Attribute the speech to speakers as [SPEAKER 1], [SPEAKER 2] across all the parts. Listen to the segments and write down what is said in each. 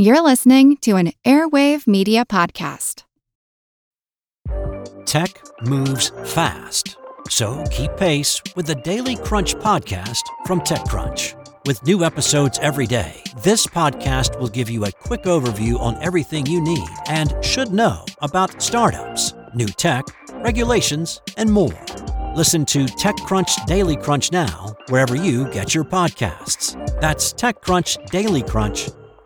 [SPEAKER 1] You're listening to an Airwave Media Podcast.
[SPEAKER 2] Tech moves fast, so keep pace with the Daily Crunch podcast from TechCrunch. With new episodes every day, this podcast will give you a quick overview on everything you need and should know about startups, new tech, regulations, and more. Listen to TechCrunch Daily Crunch now, wherever you get your podcasts. That's TechCrunch Daily Crunch,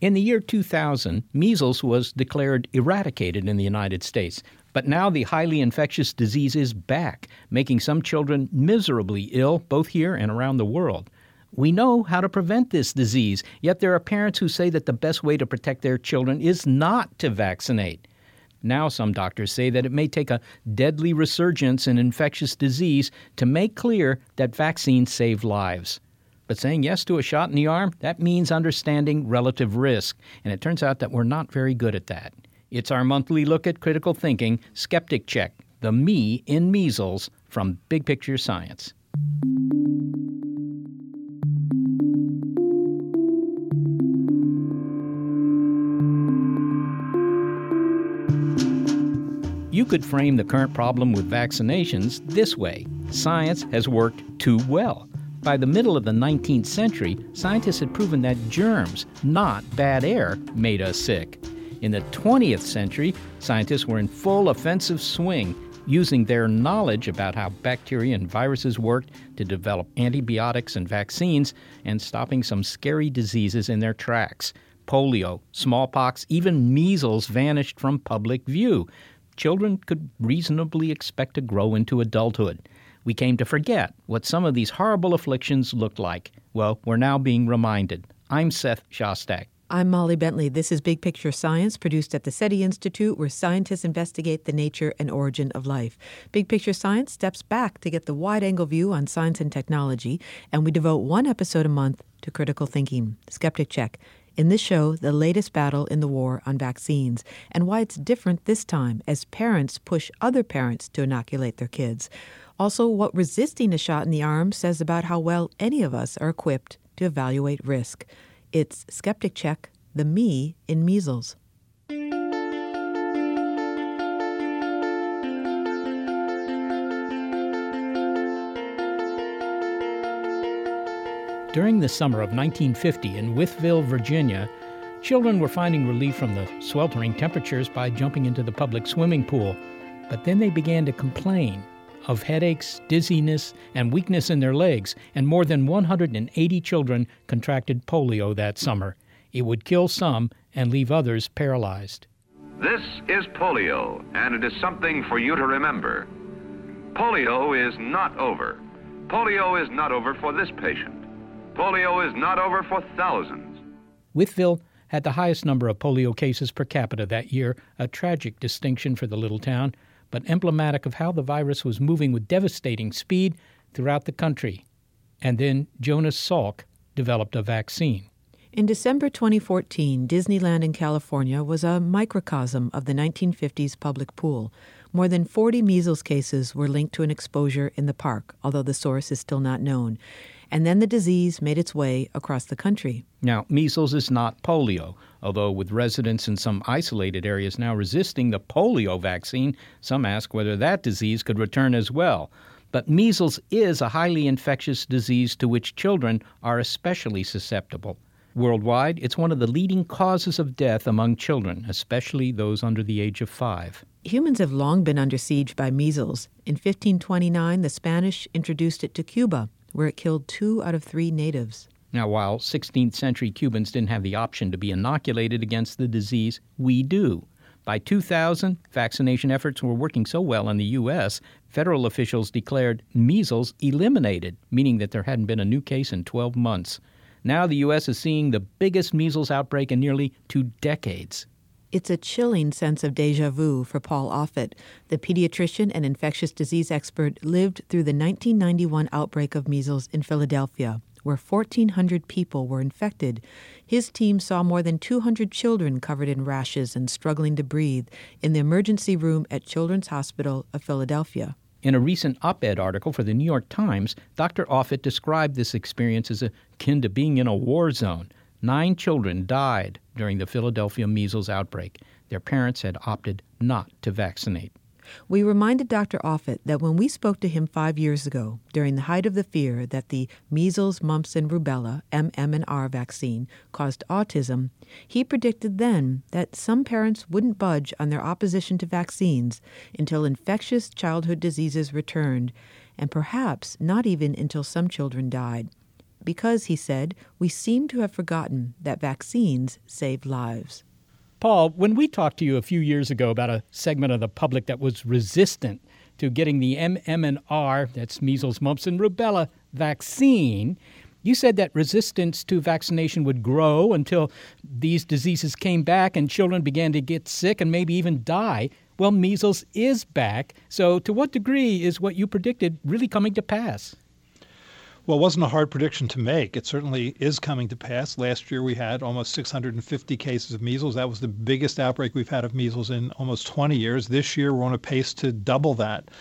[SPEAKER 3] In the year 2000, measles was declared eradicated in the United States. But now the highly infectious disease is back, making some children miserably ill both here and around the world. We know how to prevent this disease, yet there are parents who say that the best way to protect their children is not to vaccinate. Now, some doctors say that it may take a deadly resurgence in infectious disease to make clear that vaccines save lives. But saying yes to a shot in the arm, that means understanding relative risk, and it turns out that we're not very good at that. It's our monthly look at critical thinking, Skeptic Check, the me in measles from Big Picture Science. You could frame the current problem with vaccinations this way science has worked too well. By the middle of the 19th century, scientists had proven that germs, not bad air, made us sick. In the 20th century, scientists were in full offensive swing, using their knowledge about how bacteria and viruses worked to develop antibiotics and vaccines and stopping some scary diseases in their tracks. Polio, smallpox, even measles vanished from public view. Children could reasonably expect to grow into adulthood. We came to forget what some of these horrible afflictions looked like. Well, we're now being reminded. I'm Seth Shostak.
[SPEAKER 4] I'm Molly Bentley. This is Big Picture Science, produced at the SETI Institute, where scientists investigate the nature and origin of life. Big Picture Science steps back to get the wide angle view on science and technology, and we devote one episode a month to critical thinking. Skeptic Check. In this show, the latest battle in the war on vaccines and why it's different this time as parents push other parents to inoculate their kids. Also, what resisting a shot in the arm says about how well any of us are equipped to evaluate risk. It's Skeptic Check, the me in measles.
[SPEAKER 3] During the summer of 1950 in Wytheville, Virginia, children were finding relief from the sweltering temperatures by jumping into the public swimming pool. But then they began to complain of headaches, dizziness, and weakness in their legs, and more than 180 children contracted polio that summer. It would kill some and leave others paralyzed.
[SPEAKER 5] This is polio, and it is something for you to remember. Polio is not over. Polio is not over for this patient. Polio is not over for thousands.
[SPEAKER 3] Wytheville had the highest number of polio cases per capita that year, a tragic distinction for the little town but emblematic of how the virus was moving with devastating speed throughout the country. And then Jonas Salk developed a vaccine.
[SPEAKER 4] In December 2014, Disneyland in California was a microcosm of the 1950s public pool. More than 40 measles cases were linked to an exposure in the park, although the source is still not known and then the disease made its way across the country.
[SPEAKER 3] Now, measles is not polio, although with residents in some isolated areas now resisting the polio vaccine, some ask whether that disease could return as well. But measles is a highly infectious disease to which children are especially susceptible. Worldwide, it's one of the leading causes of death among children, especially those under the age of five.
[SPEAKER 4] Humans have long been under siege by measles. In 1529, the Spanish introduced it to Cuba where it killed two out of three natives.
[SPEAKER 3] Now, while 16th century Cubans didn't have the option to be inoculated against the disease, we do. By 2000, vaccination efforts were working so well in the U.S., federal officials declared measles eliminated, meaning that there hadn't been a new case in 12 months. Now the U.S. is seeing the biggest measles outbreak in nearly two decades.
[SPEAKER 4] It's a chilling sense of deja vu for Paul Offit. The pediatrician and infectious disease expert lived through the 1991 outbreak of measles in Philadelphia, where 1,400 people were infected. His team saw more than 200 children covered in rashes and struggling to breathe in the emergency room at Children's Hospital of Philadelphia.
[SPEAKER 3] In a recent op ed article for the New York Times, Dr. Offit described this experience as akin to being in a war zone. Nine children died during the Philadelphia measles outbreak. Their parents had opted not to vaccinate.
[SPEAKER 4] We reminded Dr. Offit that when we spoke to him five years ago, during the height of the fear that the measles, mumps, and rubella (MMR) vaccine caused autism, he predicted then that some parents wouldn't budge on their opposition to vaccines until infectious childhood diseases returned, and perhaps not even until some children died because, he said, we seem to have forgotten that vaccines save lives.
[SPEAKER 3] Paul, when we talked to you a few years ago about a segment of the public that was resistant to getting the MMR, that's measles, mumps, and rubella vaccine, you said that resistance to vaccination would grow until these diseases came back and children began to get sick and maybe even die. Well, measles is back. So, to what degree is what you predicted really coming to pass?
[SPEAKER 6] Well, it wasn't a hard prediction to make. It certainly is coming to pass. Last year we had almost 650 cases of measles. That was the biggest outbreak we've had of measles in almost 20 years. This year we're on a pace to double that.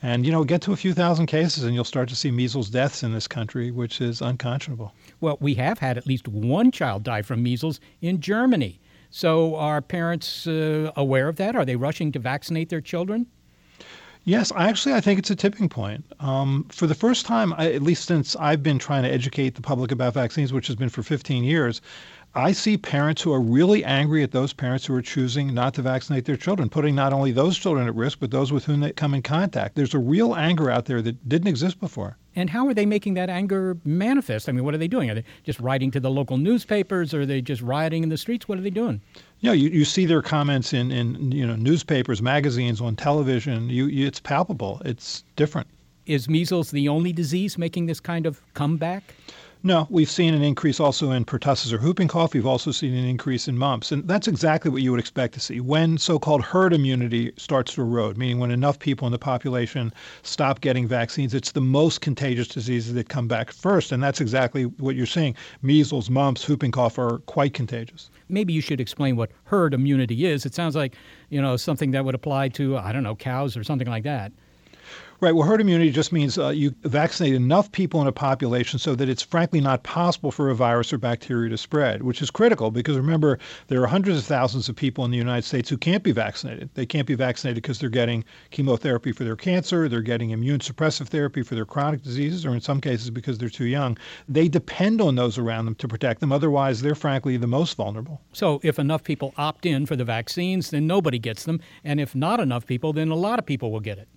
[SPEAKER 6] And, you know, get to a few thousand cases and you'll start to see measles deaths in this country, which is unconscionable.
[SPEAKER 3] Well, we have had at least one child die from measles in Germany. So are parents uh, aware of that? Are they rushing to vaccinate their children?
[SPEAKER 6] Yes, actually, I think it's a tipping point. Um, for the first time, I, at least since I've been trying to educate the public about vaccines, which has been for 15 years, I see parents who are really angry at those parents who are choosing not to vaccinate their children, putting not only those children at risk, but those with whom they come in contact. There's a real anger out there that didn't exist before.
[SPEAKER 3] And how are they making that anger manifest? I mean, what are they doing? Are they just writing to the local newspapers? Or are they just rioting in the streets? What are they doing?
[SPEAKER 6] Yeah, you, you see their comments in, in you know newspapers, magazines, on television. You, you, it's palpable. It's different.
[SPEAKER 3] Is measles the only disease making this kind of comeback?
[SPEAKER 6] No, we've seen an increase also in pertussis or whooping cough. We've also seen an increase in mumps. And that's exactly what you would expect to see. When so called herd immunity starts to erode, meaning when enough people in the population stop getting vaccines, it's the most contagious diseases that come back first. And that's exactly what you're seeing. Measles, mumps, whooping cough are quite contagious.
[SPEAKER 3] Maybe you should explain what herd immunity is. It sounds like, you know, something that would apply to, I don't know, cows or something like that.
[SPEAKER 6] Right. Well, herd immunity just means uh, you vaccinate enough people in a population so that it's frankly not possible for a virus or bacteria to spread, which is critical because remember, there are hundreds of thousands of people in the United States who can't be vaccinated. They can't be vaccinated because they're getting chemotherapy for their cancer, they're getting immune suppressive therapy for their chronic diseases, or in some cases because they're too young. They depend on those around them to protect them. Otherwise, they're frankly the most vulnerable.
[SPEAKER 3] So, if enough people opt in for the vaccines, then nobody gets them. And if not enough people, then a lot of people will get it.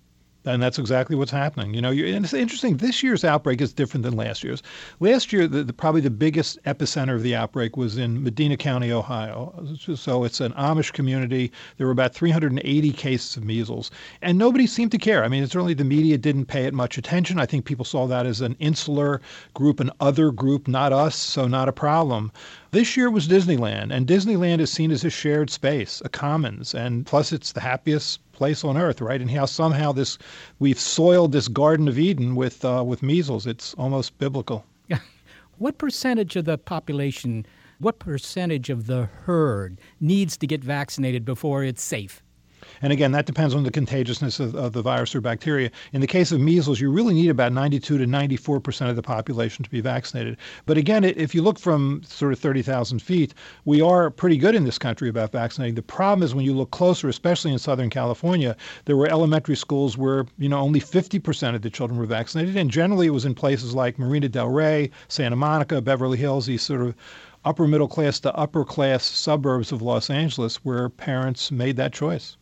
[SPEAKER 6] And that's exactly what's happening. You know, and it's interesting. This year's outbreak is different than last year's. Last year, the, the, probably the biggest epicenter of the outbreak was in Medina County, Ohio. So it's an Amish community. There were about 380 cases of measles, and nobody seemed to care. I mean, certainly the media didn't pay it much attention. I think people saw that as an insular group, an other group, not us, so not a problem. This year was Disneyland, and Disneyland is seen as a shared space, a commons, and plus it's the happiest place on earth, right? And how somehow this we've soiled this Garden of Eden with uh, with measles. It's almost biblical.
[SPEAKER 3] what percentage of the population, what percentage of the herd needs to get vaccinated before it's safe?
[SPEAKER 6] And again, that depends on the contagiousness of, of, the virus or bacteria. In the case of measles, you really need about 92 to 94 percent of the population to be vaccinated. But again, if you look from sort of 30,000 feet, we are pretty good in this country about vaccinating. The problem is when you look closer, especially in Southern California, there were elementary schools where you know only 50 percent of the children were vaccinated, and generally it was in places like Marina Del Rey, Santa Monica, Beverly Hills, these sort of upper middle class to upper class suburbs of Los Angeles where parents made that choice.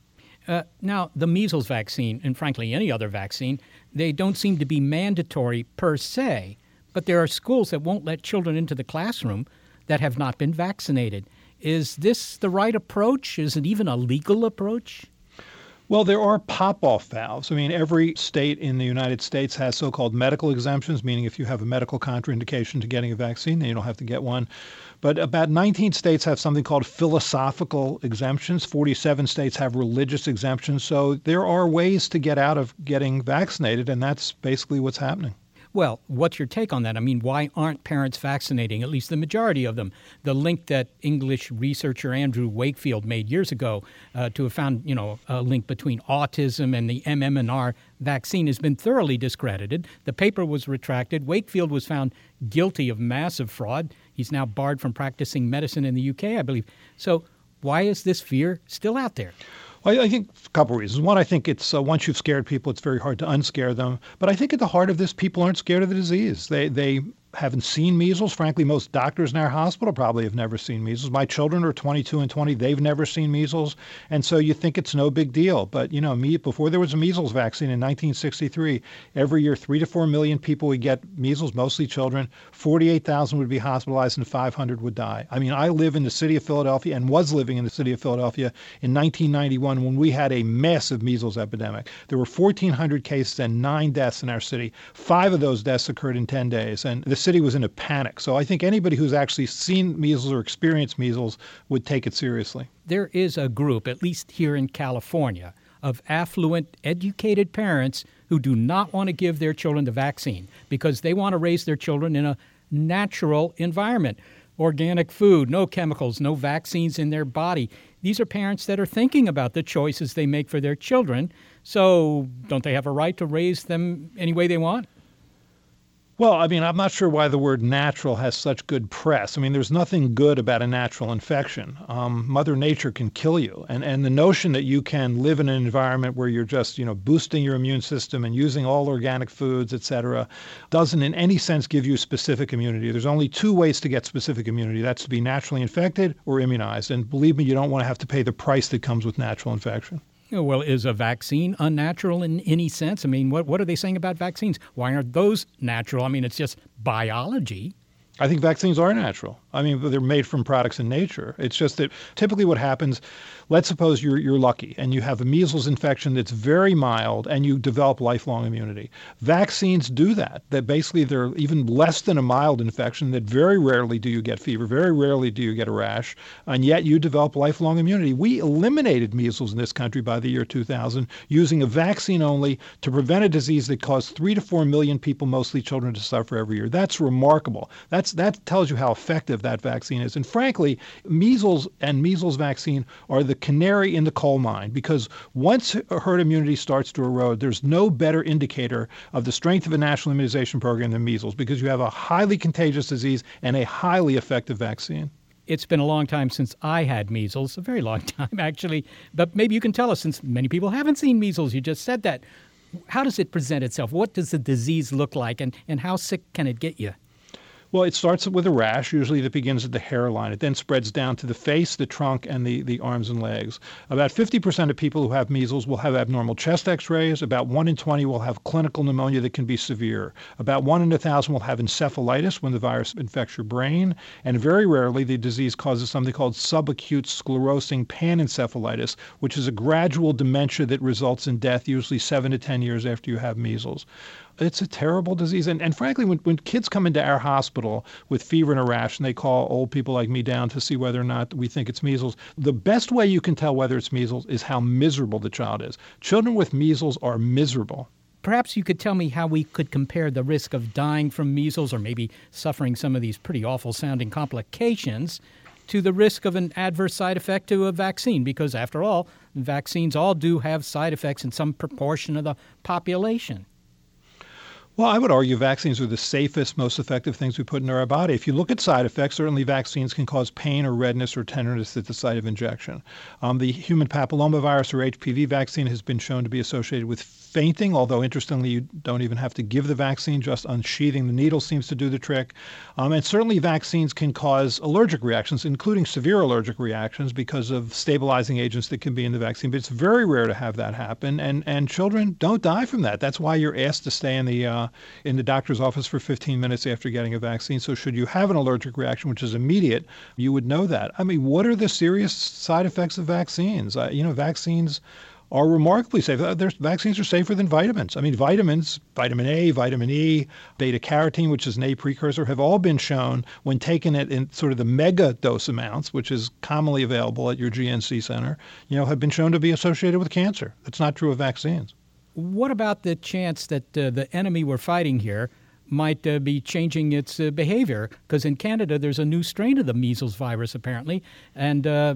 [SPEAKER 3] Uh, now, the measles vaccine, and frankly any other vaccine, they don't seem to be mandatory per se, but there are schools that won't let children into the classroom that have not been vaccinated. Is this the right approach? Is it even a legal approach?
[SPEAKER 6] Well, there are pop off valves. I mean, every state in the United States has so called medical exemptions, meaning if you have a medical contraindication to getting a vaccine, then you don't have to get one. But about 19 states have something called philosophical exemptions. 47 states have religious exemptions. So there are ways to get out of getting vaccinated, and that's basically what's happening.
[SPEAKER 3] Well, what's your take on that? I mean, why aren't parents vaccinating, at least the majority of them? The link that English researcher Andrew Wakefield made years ago uh, to have found, you know, a link between autism and the MMR vaccine has been thoroughly discredited. The paper was retracted. Wakefield was found guilty of massive fraud. He's now barred from practicing medicine in the UK, I believe. So why is this fear still out there?
[SPEAKER 6] Well, I think a couple of reasons. One, I think it's uh, once you've scared people, it's very hard to unscare them. But I think at the heart of this, people aren't scared of the disease. They they haven't seen measles. Frankly, most doctors in our hospital probably have never seen measles. My children are 22 and 20; they've never seen measles, and so you think it's no big deal. But you know, me before there was a measles vaccine in 1963, every year three to four million people would get measles, mostly children. 48,000 would be hospitalized, and 500 would die. I mean, I live in the city of Philadelphia and was living in the city of Philadelphia in 1991 when we had a massive measles epidemic. There were 1,400 cases and nine deaths in our city. Five of those deaths occurred in 10 days, and the city was in a panic. So I think anybody who's actually seen measles or experienced measles would take it seriously.
[SPEAKER 3] There is a group, at least here in California, of affluent, educated parents who do not want to give their children the vaccine because they want to raise their children in a natural environment. Organic food, no chemicals, no vaccines in their body. These are parents that are thinking about the choices they make for their children. So, don't they have a right to raise them any way they want?
[SPEAKER 6] Well, I mean, I'm not sure why the word natural has such good press. I mean, there's nothing good about a natural infection. Um, Mother Nature can kill you. And, and the notion that you can live in an environment where you're just, you know, boosting your immune system and using all organic foods, et cetera, doesn't in any sense give you specific immunity. There's only two ways to get specific immunity. That's to be naturally infected or immunized. And believe me, you don't want to have to pay the price that comes with natural infection.
[SPEAKER 3] Well, is a vaccine unnatural in any sense? I mean, what, what are they saying about vaccines? Why aren't those natural? I mean, it's just biology.
[SPEAKER 6] I think vaccines are natural. I mean, they're made from products in nature. It's just that typically what happens, let's suppose you're, you're lucky and you have a measles infection that's very mild and you develop lifelong immunity. Vaccines do that. That basically they're even less than a mild infection, that very rarely do you get fever, very rarely do you get a rash, and yet you develop lifelong immunity. We eliminated measles in this country by the year 2000 using a vaccine only to prevent a disease that caused three to four million people, mostly children, to suffer every year. That's remarkable. That's, that tells you how effective that vaccine is. And frankly, measles and measles vaccine are the canary in the coal mine because once herd immunity starts to erode, there's no better indicator of the strength of a national immunization program than measles because you have a highly contagious disease and a highly effective vaccine.
[SPEAKER 3] It's been a long time since I had measles, a very long time actually. But maybe you can tell us, since many people haven't seen measles, you just said that. How does it present itself? What does the disease look like, and, and how sick can it get you?
[SPEAKER 6] Well, it starts with a rash, usually that begins at the hairline. It then spreads down to the face, the trunk, and the, the arms and legs. About 50% of people who have measles will have abnormal chest x rays. About 1 in 20 will have clinical pneumonia that can be severe. About 1 in a 1,000 will have encephalitis when the virus infects your brain. And very rarely, the disease causes something called subacute sclerosing panencephalitis, which is a gradual dementia that results in death, usually 7 to 10 years after you have measles. It's a terrible disease. And, and frankly, when, when kids come into our hospital with fever and a rash and they call old people like me down to see whether or not we think it's measles, the best way you can tell whether it's measles is how miserable the child is. Children with measles are miserable.
[SPEAKER 3] Perhaps you could tell me how we could compare the risk of dying from measles or maybe suffering some of these pretty awful sounding complications to the risk of an adverse side effect to a vaccine because after all vaccines all do have side effects in some proportion of the population
[SPEAKER 6] well, I would argue vaccines are the safest, most effective things we put into our body. If you look at side effects, certainly vaccines can cause pain or redness or tenderness at the site of injection. Um, the human papillomavirus or HPV vaccine has been shown to be associated with fainting, although interestingly, you don't even have to give the vaccine, just unsheathing the needle seems to do the trick. Um, and certainly, vaccines can cause allergic reactions, including severe allergic reactions because of stabilizing agents that can be in the vaccine. But it's very rare to have that happen, and, and children don't die from that. That's why you're asked to stay in the uh, in the doctor's office for 15 minutes after getting a vaccine. So, should you have an allergic reaction, which is immediate, you would know that. I mean, what are the serious side effects of vaccines? Uh, you know, vaccines are remarkably safe. Uh, their vaccines are safer than vitamins. I mean, vitamins, vitamin A, vitamin E, beta carotene, which is an A precursor, have all been shown when taken at in sort of the mega dose amounts, which is commonly available at your GNC center, you know, have been shown to be associated with cancer. That's not true of vaccines.
[SPEAKER 3] What about the chance that uh, the enemy we're fighting here might uh, be changing its uh, behavior because in Canada there's a new strain of the measles virus apparently, and uh,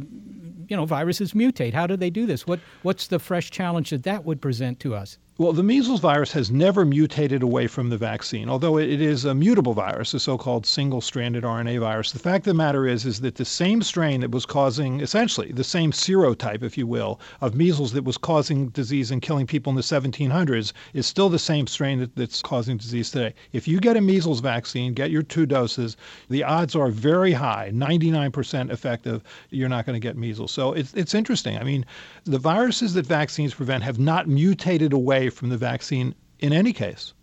[SPEAKER 3] you know viruses mutate. How do they do this? What what's the fresh challenge that that would present to us?
[SPEAKER 6] Well, the measles virus has never mutated away from the vaccine, although it is a mutable virus, a so-called single-stranded RNA virus. The fact of the matter is, is that the same strain that was causing, essentially, the same serotype, if you will, of measles that was causing disease and killing people in the 1700s is still the same strain that, that's causing disease today. If you get a measles vaccine, get your two doses, the odds are very high, 99% effective, you're not going to get measles. So it's, it's interesting. I mean, the viruses that vaccines prevent have not mutated away from the vaccine in any case.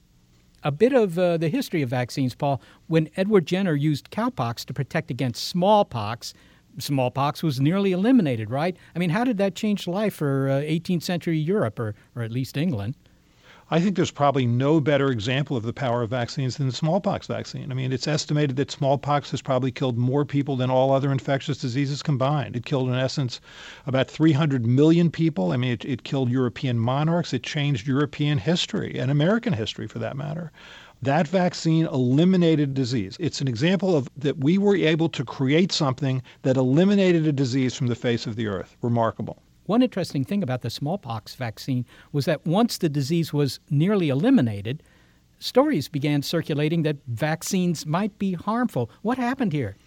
[SPEAKER 3] A bit of uh, the history of vaccines, Paul. When Edward Jenner used cowpox to protect against smallpox, smallpox was nearly eliminated, right? I mean, how did that change life for uh, 18th century Europe, or, or at least England?
[SPEAKER 6] I think there's probably no better example of the power of vaccines than the smallpox vaccine. I mean, it's estimated that smallpox has probably killed more people than all other infectious diseases combined. It killed, in essence, about 300 million people. I mean, it, it killed European monarchs. It changed European history and American history, for that matter. That vaccine eliminated disease. It's an example of that we were able to create something that eliminated a disease from the face of the earth. Remarkable.
[SPEAKER 3] One interesting thing about the smallpox vaccine was that once the disease was nearly eliminated, stories began circulating that vaccines might be harmful. What happened here?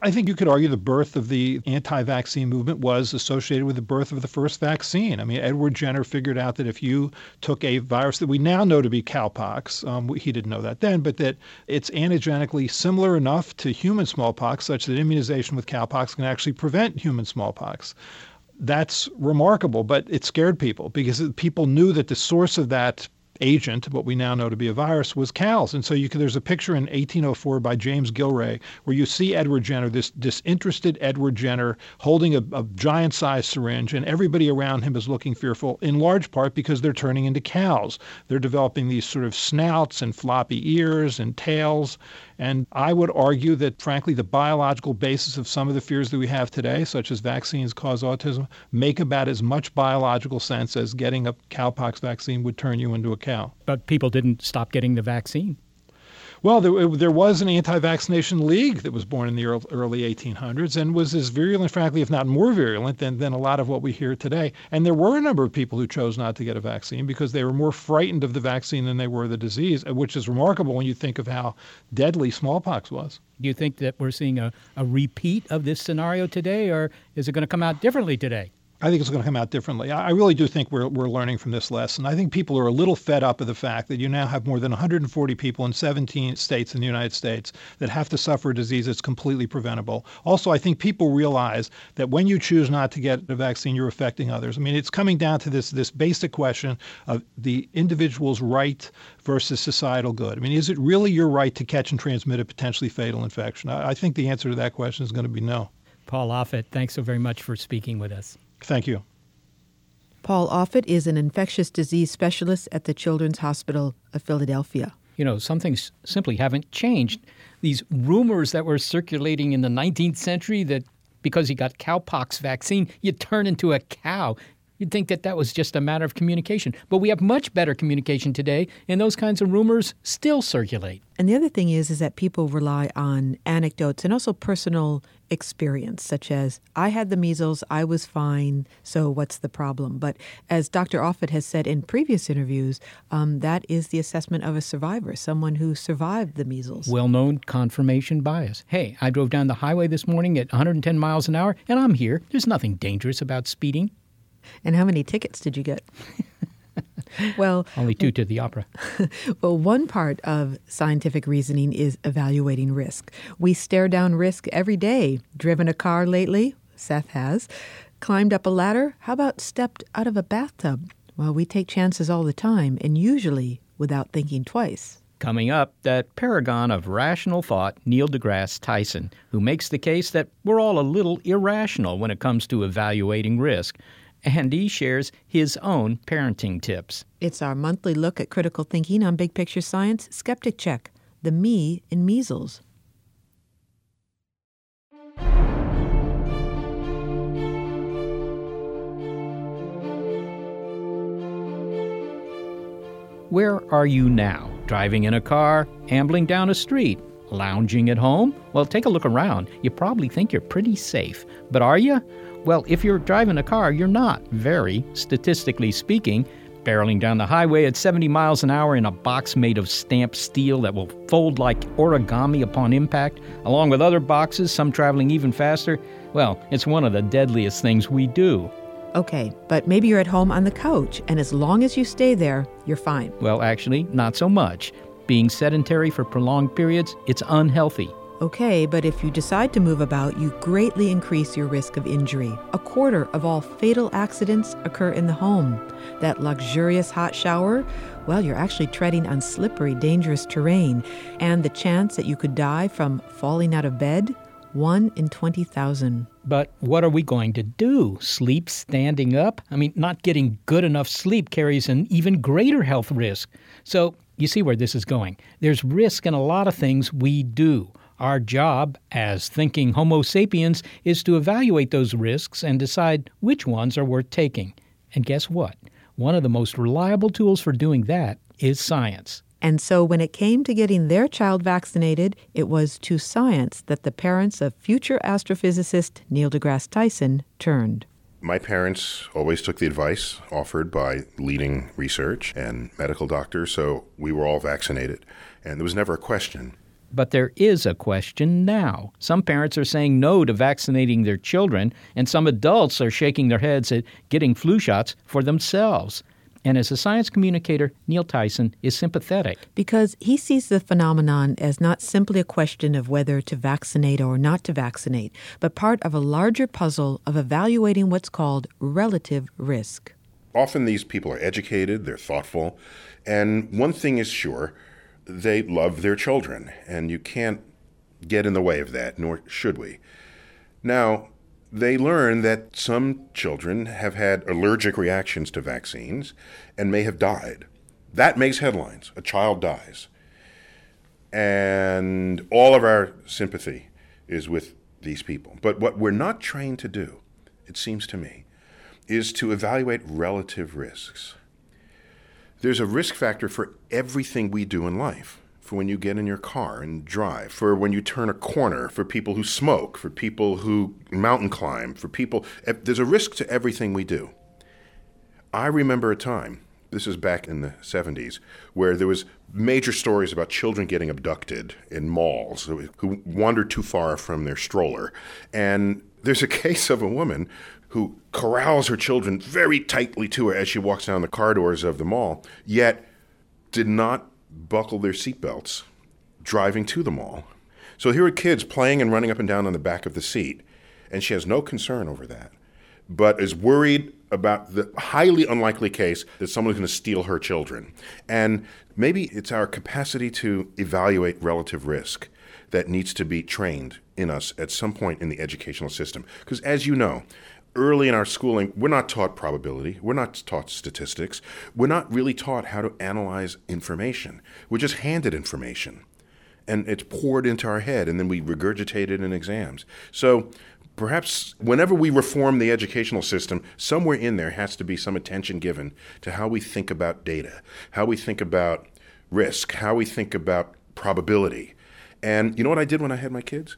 [SPEAKER 6] I think you could argue the birth of the anti vaccine movement was associated with the birth of the first vaccine. I mean, Edward Jenner figured out that if you took a virus that we now know to be cowpox, um, he didn't know that then, but that it's antigenically similar enough to human smallpox such that immunization with cowpox can actually prevent human smallpox that's remarkable, but it scared people because people knew that the source of that agent, what we now know to be a virus, was cows. And so you can, there's a picture in 1804 by James Gillray where you see Edward Jenner, this disinterested Edward Jenner, holding a, a giant sized syringe, and everybody around him is looking fearful, in large part because they're turning into cows. They're developing these sort of snouts and floppy ears and tails. And I would argue that, frankly, the biological basis of some of the fears that we have today, such as vaccines cause autism, make about as much biological sense as getting a cowpox vaccine would turn you into a cow.
[SPEAKER 3] But people didn't stop getting the vaccine.
[SPEAKER 6] Well, there, there was an anti-vaccination league that was born in the early 1800s and was as virulent, frankly, if not more virulent than, than a lot of what we hear today. And there were a number of people who chose not to get a vaccine because they were more frightened of the vaccine than they were of the disease, uh, which is remarkable when you think of how deadly smallpox was.
[SPEAKER 3] Do you think that we're seeing a, a repeat of this scenario today, or is it going to come out differently today?
[SPEAKER 6] I think it's going to come out differently. I really do think we're, we're learning from this lesson. I think people are a little fed up of the fact that you now have more than 140 people in 17 states in the United States that have to suffer a disease that's completely preventable. Also, I think people realize that when you choose not to get a vaccine, you're affecting others. I mean, it's coming down to this, this basic question of the individual's right versus societal good. I mean, is it really your right to catch and transmit a potentially fatal infection? I, I think the answer to that question is going to be no.
[SPEAKER 3] Paul Offit, thanks so very much for speaking with us.
[SPEAKER 6] Thank you.
[SPEAKER 4] Paul Offit is an infectious disease specialist at the Children's Hospital of Philadelphia.
[SPEAKER 3] You know, some things simply haven't changed. These rumors that were circulating in the 19th century that because you got cowpox vaccine, you turn into a cow. You'd think that that was just a matter of communication. But we have much better communication today, and those kinds of rumors still circulate.
[SPEAKER 4] And the other thing is, is that people rely on anecdotes and also personal experience, such as, I had the measles, I was fine, so what's the problem? But as Dr. Offit has said in previous interviews, um, that is the assessment of a survivor, someone who survived the measles.
[SPEAKER 3] Well known confirmation bias. Hey, I drove down the highway this morning at 110 miles an hour, and I'm here. There's nothing dangerous about speeding.
[SPEAKER 4] And how many tickets did you get? well,
[SPEAKER 3] only two to the opera.
[SPEAKER 4] well, one part of scientific reasoning is evaluating risk. We stare down risk every day. Driven a car lately? Seth has. Climbed up a ladder? How about stepped out of a bathtub? Well, we take chances all the time, and usually without thinking twice.
[SPEAKER 3] Coming up, that paragon of rational thought, Neil deGrasse Tyson, who makes the case that we're all a little irrational when it comes to evaluating risk. And he shares his own parenting tips.
[SPEAKER 4] It's our monthly look at critical thinking on Big Picture Science Skeptic Check, the me in measles.
[SPEAKER 3] Where are you now? Driving in a car? Ambling down a street? Lounging at home? Well, take a look around. You probably think you're pretty safe. But are you? Well, if you're driving a car, you're not very, statistically speaking. Barreling down the highway at 70 miles an hour in a box made of stamped steel that will fold like origami upon impact, along with other boxes, some traveling even faster, well, it's one of the deadliest things we do.
[SPEAKER 4] Okay, but maybe you're at home on the couch, and as long as you stay there, you're fine.
[SPEAKER 3] Well, actually, not so much. Being sedentary for prolonged periods, it's unhealthy.
[SPEAKER 4] Okay, but if you decide to move about, you greatly increase your risk of injury. A quarter of all fatal accidents occur in the home. That luxurious hot shower, well, you're actually treading on slippery, dangerous terrain. And the chance that you could die from falling out of bed, 1 in 20,000.
[SPEAKER 3] But what are we going to do? Sleep standing up? I mean, not getting good enough sleep carries an even greater health risk. So, you see where this is going. There's risk in a lot of things we do. Our job as thinking Homo sapiens is to evaluate those risks and decide which ones are worth taking. And guess what? One of the most reliable tools for doing that is science.
[SPEAKER 4] And so when it came to getting their child vaccinated, it was to science that the parents of future astrophysicist Neil deGrasse Tyson turned.
[SPEAKER 7] My parents always took the advice offered by leading research and medical doctors, so we were all vaccinated. And there was never a question.
[SPEAKER 3] But there is a question now. Some parents are saying no to vaccinating their children, and some adults are shaking their heads at getting flu shots for themselves. And as a science communicator, Neil Tyson is sympathetic.
[SPEAKER 4] Because he sees the phenomenon as not simply a question of whether to vaccinate or not to vaccinate, but part of a larger puzzle of evaluating what's called relative risk.
[SPEAKER 7] Often these people are educated, they're thoughtful, and one thing is sure they love their children, and you can't get in the way of that, nor should we. Now, they learn that some children have had allergic reactions to vaccines and may have died. That makes headlines. A child dies. And all of our sympathy is with these people. But what we're not trained to do, it seems to me, is to evaluate relative risks. There's a risk factor for everything we do in life for when you get in your car and drive, for when you turn a corner, for people who smoke, for people who mountain climb, for people. Eh, there's a risk to everything we do. I remember a time, this is back in the 70s, where there was major stories about children getting abducted in malls who wandered too far from their stroller. And there's a case of a woman who corrals her children very tightly to her as she walks down the corridors of the mall, yet did not buckle their seatbelts driving to the mall. So here are kids playing and running up and down on the back of the seat, and she has no concern over that, but is worried about the highly unlikely case that someone's going to steal her children. And maybe it's our capacity to evaluate relative risk that needs to be trained in us at some point in the educational system. Because as you know, early in our schooling, we're not taught probability. We're not taught statistics. We're not really taught how to analyze information. We're just handed information and it's poured into our head and then we regurgitate it in exams. So perhaps whenever we reform the educational system, somewhere in there has to be some attention given to how we think about data, how we think about risk, how we think about probability. And you know what I did when I had my kids?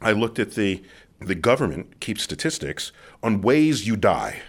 [SPEAKER 7] I looked at the the government keeps statistics on ways you die.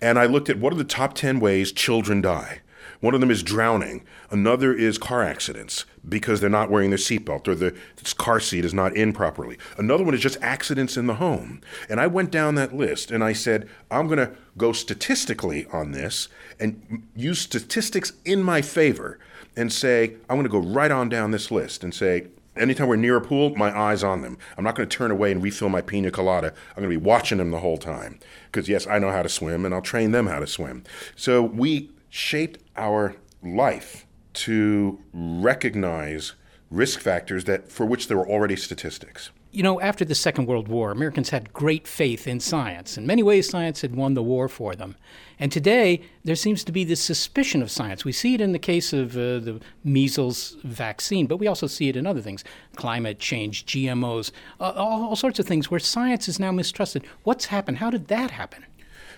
[SPEAKER 7] And I looked at what are the top 10 ways children die. One of them is drowning. Another is car accidents because they're not wearing their seatbelt or the car seat is not in properly. Another one is just accidents in the home. And I went down that list and I said, I'm going to go statistically on this and use statistics in my favor and say, I'm going to go right on down this list and say, anytime we're near a pool, my eye's on them. I'm not going to turn away and refill my pina colada. I'm going to be watching them the whole time. Because, yes, I know how to swim and I'll train them how to swim. So we shaped our life to recognize risk factors that for which there were already statistics.
[SPEAKER 3] You know, after the Second World War, Americans had great faith in science. In many ways, science had won the war for them. And today, there seems to be this suspicion of science. We see it in the case of uh, the measles vaccine, but we also see it in other things climate change, GMOs, uh, all, all, sorts of things where science is now mistrusted. What's happened? How did that happen?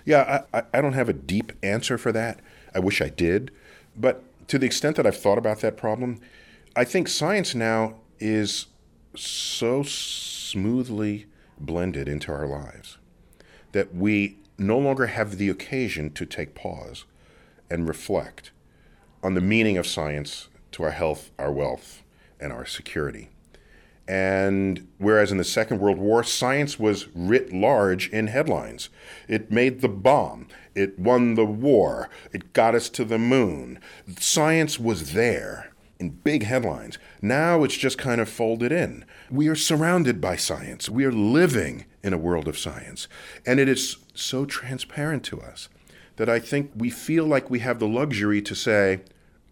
[SPEAKER 7] Yeah, I, I don't have a deep answer for that. I wish I did. But to the extent that I've thought about that problem, I think science now is so smoothly blended into our lives that we no longer have the occasion to take pause and reflect on the meaning of science to our health, our wealth, and our security. And whereas in the Second World War, science was writ large in headlines. It made the bomb. It won the war. It got us to the moon. Science was there in big headlines. Now it's just kind of folded in. We are surrounded by science. We are living in a world of science. And it is so transparent to us that I think we feel like we have the luxury to say,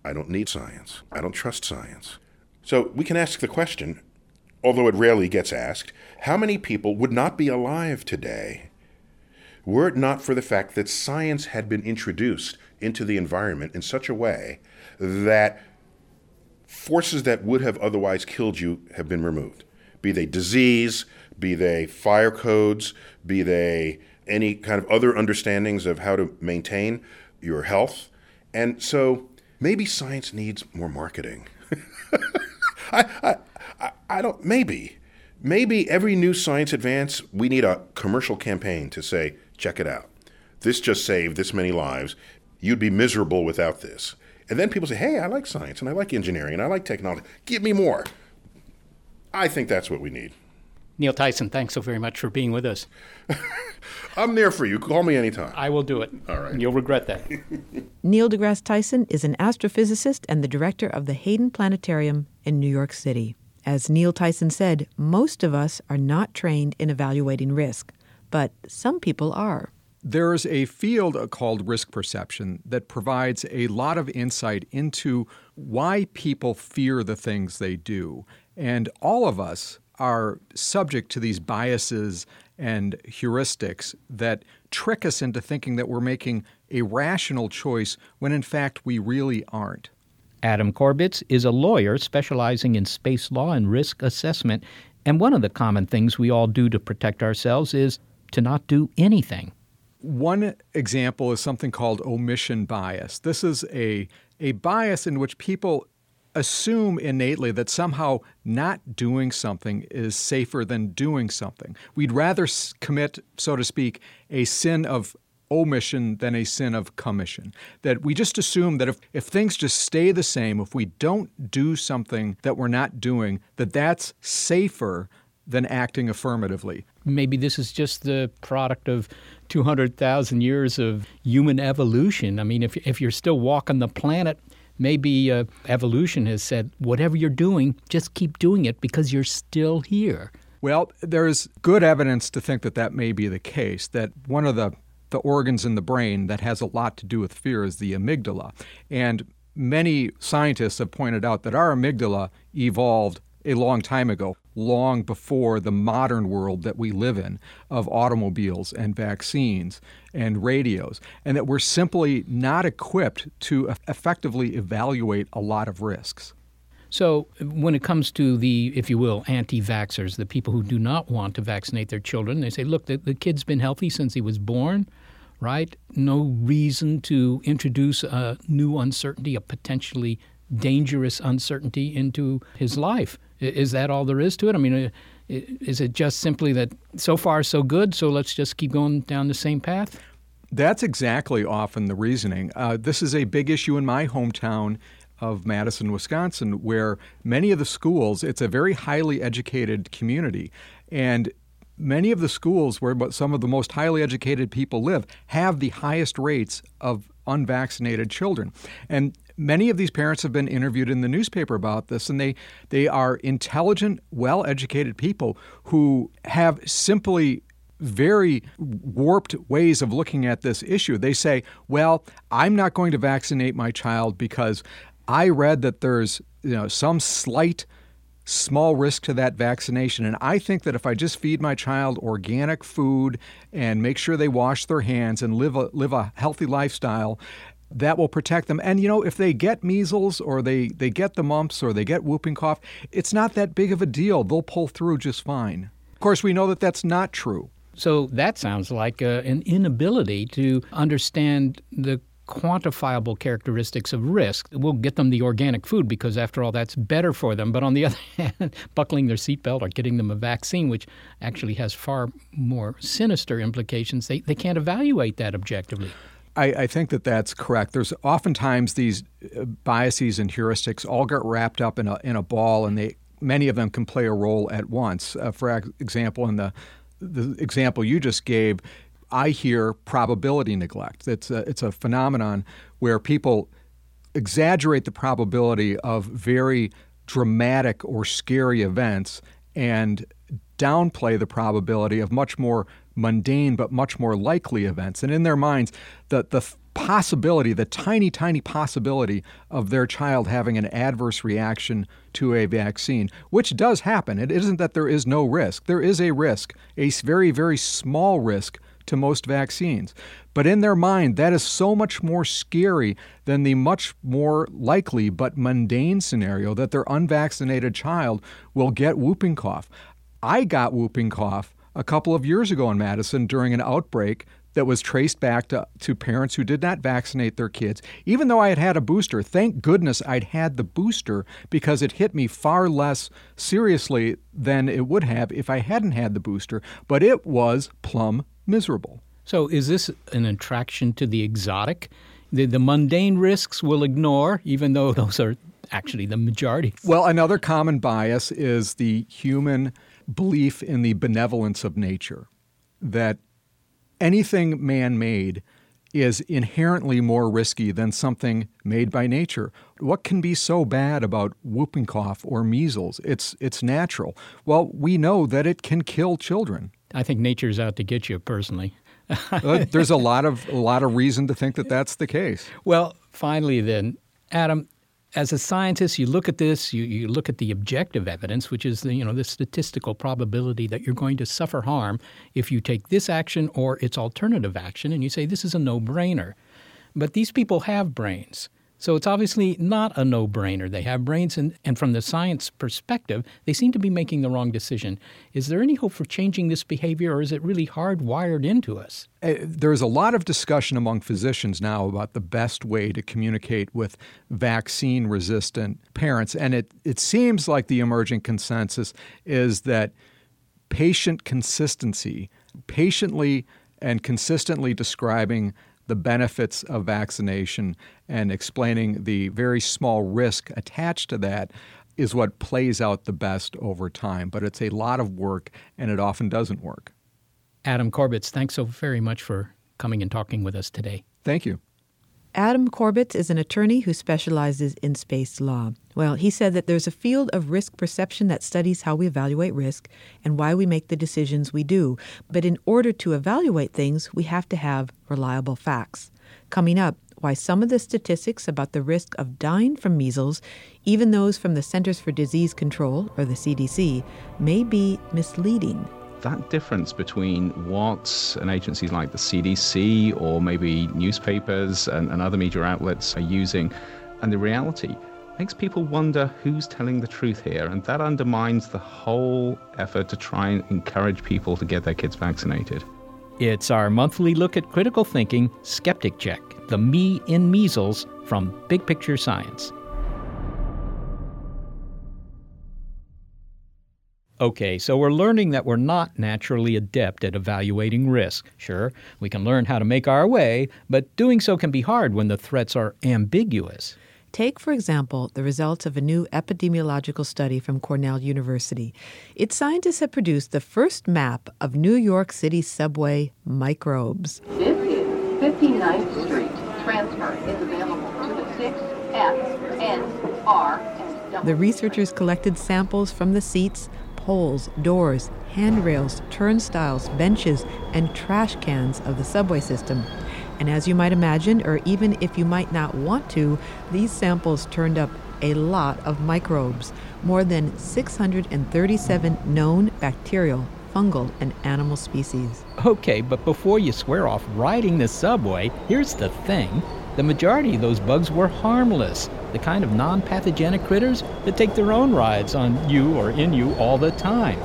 [SPEAKER 7] I don't need science. I don't trust science. So we can ask the question, although it rarely gets asked, how many people would not be alive today were it not for the fact that science had been introduced into the environment in such a way that forces that would have otherwise killed you have been removed. Be they disease, be they fire codes, be they any kind of other understandings of how to maintain your health. And so maybe science needs more marketing. I, I, I don't, maybe. Maybe every new science advance, we need a commercial campaign to say, check it out. This just saved this many lives. You'd be miserable without this. And then people say, hey, I like science and I like engineering and I like technology. Give me more. I think that's what we need.
[SPEAKER 3] Neil Tyson, thanks so very much for being with us.
[SPEAKER 7] I'm there for you. Call me anytime.
[SPEAKER 3] I will do it.
[SPEAKER 7] All right.
[SPEAKER 3] You'll regret that.
[SPEAKER 4] Neil deGrasse Tyson is an astrophysicist and the director of the Hayden Planetarium in New York City. As Neil Tyson said, most of us are not trained in evaluating risk, but some people are.
[SPEAKER 8] There's a field uh, called risk perception that provides a lot of insight into why people fear the things they do. And all of us are subject to these biases and heuristics that trick us into thinking that we're making a rational choice when in fact we really aren't.
[SPEAKER 3] Adam Korbitz is a lawyer specializing in space law and risk assessment. And one of the common things we all do to protect ourselves is to not do anything.
[SPEAKER 8] One example is something called omission bias. This is a, a bias in which people assume innately that somehow not doing something is safer than doing something. We'd rather commit, so to speak, a sin of omission than a sin of commission. That we just assume that if, if things just stay the same, if we don't do something that we're not doing, that that's safer than acting affirmatively.
[SPEAKER 3] Maybe this is just the product of 200,000 years of human evolution. I mean, if, if you're still walking the planet, maybe uh, evolution has said, whatever you're doing, just keep doing it because you're still here.
[SPEAKER 8] Well, there's good evidence to think that that may be the case, that one of the, the organs in the brain that has a lot to do with fear is the amygdala. And many scientists have pointed out that our amygdala evolved a long time ago, long before the modern world that we live in of automobiles and vaccines and radios, and that we're simply not equipped to effectively evaluate a lot of risks.
[SPEAKER 3] So, when it comes to the, if you will, anti vaxxers, the people who do not want to vaccinate their children, they say, look, the, the kid's been healthy since he was born, right? No reason to introduce a new uncertainty, a potentially dangerous uncertainty into his life. Is that all there is to it? I mean, uh, is it just simply that so far so good, so let's just keep going down the same path?
[SPEAKER 8] That's exactly often the reasoning. Uh, this is a big issue in my hometown of Madison, Wisconsin, where many of the schools, it's a very highly educated community. And many of the schools where some of the most highly educated people live have the highest rates of unvaccinated children. And many of these parents have been interviewed in the newspaper about this, and they, they are intelligent, well educated people who have simply very warped ways of looking at this issue. They say, well, I'm not going to vaccinate my child because I read that there's you know some slight small risk to that vaccination. And I think that if I just feed my child organic food and make sure they wash their hands and live a, live a healthy lifestyle, that will protect them. And you know, if they get measles or they, they get the mumps or they get whooping cough, it's not that big of a deal. They'll pull through just fine. Of course, we know that that's not true.
[SPEAKER 3] So that sounds like uh, an inability to understand the quantifiable characteristics of risk. We'll get them the organic food because, after all, that's better for them. But on the other hand, buckling their seatbelt or getting them a vaccine, which actually has far more sinister implications, they, they can't evaluate that objectively.
[SPEAKER 8] I, I, think that that's correct. There's oftentimes these uh, biases and heuristics all get wrapped up in a in a ball, and they many of them can play a role at once. Uh, for example, in the the example you just gave, I hear probability neglect. It's a, it's a phenomenon where people exaggerate the probability of very dramatic or scary events and downplay the probability of much more mundane but much more likely events. And in their minds, the, the possibility, the tiny, tiny possibility of their child having an adverse reaction to a vaccine, which does happen. It isn't that there is no risk. There is a risk, a very, very small risk to most vaccines. But in their mind, that is so much more scary than the much more likely but mundane scenario that their unvaccinated child will get whooping cough. I got whooping cough a couple of years ago in Madison during an outbreak that was traced back to, to parents who did not vaccinate their kids. Even though I had had a booster, thank goodness I'd had the booster because it hit me far less seriously than it would have if I hadn't had the booster. But it was plumb miserable.
[SPEAKER 3] So, is this an attraction to the exotic? The, the mundane risks we'll ignore, even though those are actually the majority.
[SPEAKER 8] Well, another common bias is the human belief in the benevolence of nature, that anything man made is inherently more risky than something made by nature. What can be so bad about whooping cough or measles? It's it's natural. Well, we know that it can kill children.
[SPEAKER 3] I think nature's out to get you personally.
[SPEAKER 8] uh, there's a lot of a lot of reason to think that that's the case.
[SPEAKER 3] Well, finally then, Adam, as a scientist, you look at this, you, you look at the objective evidence, which is the, you know, the statistical probability that you're going to suffer harm if you take this action or its alternative action, and you say this is a no-brainer. But these people have brains. So it's obviously not a no brainer. They have brains, and, and from the science perspective, they seem to be making the wrong decision. Is there any hope for changing this behavior, or is it really hardwired into us?
[SPEAKER 8] Uh, there's a lot of discussion among physicians now about the best way to communicate with vaccine resistant parents. And it, it seems like the emerging consensus is that patient consistency, patiently and consistently describing the benefits of vaccination and explaining the very small risk attached to that is what plays out the best over time. But it's a lot of work and it often doesn't work.
[SPEAKER 3] Adam Korbitz, thanks so very much for coming and talking with us today.
[SPEAKER 8] Thank you.
[SPEAKER 4] Adam Korbitz is an attorney who specializes in space law. Well, he said that there's a field of risk perception that studies how we evaluate risk and why we make the decisions we do. But in order to evaluate things, we have to have reliable facts. Coming up, why some of the statistics about the risk of dying from measles, even those from the Centers for Disease Control, or the CDC, may be misleading
[SPEAKER 9] that difference between what an agencies like the CDC or maybe newspapers and, and other media outlets are using and the reality makes people wonder who's telling the truth here, and that undermines the whole effort to try and encourage people to get their kids vaccinated.
[SPEAKER 3] It's our monthly look at critical thinking, Skeptic Check, the Me in Measles from Big Picture Science. Okay, so we're learning that we're not naturally adept at evaluating risk. Sure, we can learn how to make our way, but doing so can be hard when the threats are ambiguous.
[SPEAKER 4] Take, for example, the results of a new epidemiological study from Cornell University. Its scientists have produced the first map of New York City subway microbes.
[SPEAKER 10] This is 59th Street. Transfer is available to the 6, F, N, R, and W.
[SPEAKER 4] The researchers collected samples from the seats, poles, doors, handrails, turnstiles, benches, and trash cans of the subway system And as you might imagine, or even if you might not want to, these samples turned up a lot of microbes, more than 637 known bacterial, fungal, and animal species.
[SPEAKER 3] Okay, but before you swear off riding the subway, here's the thing. The majority of those bugs were harmless, the kind of non pathogenic critters that take their own rides on you or in you all the time.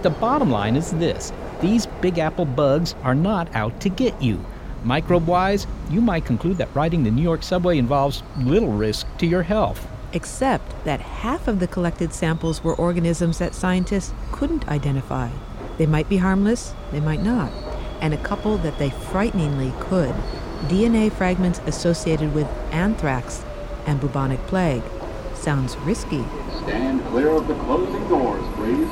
[SPEAKER 3] The bottom line is this these Big Apple bugs are not out to get you. Microbe wise, you might conclude that riding the New York subway involves little risk to your health.
[SPEAKER 4] Except that half of the collected samples were organisms that scientists couldn't identify. They might be harmless, they might not. And a couple that they frighteningly could DNA fragments associated with anthrax and bubonic plague. Sounds risky.
[SPEAKER 11] Stand clear of the closing doors, please.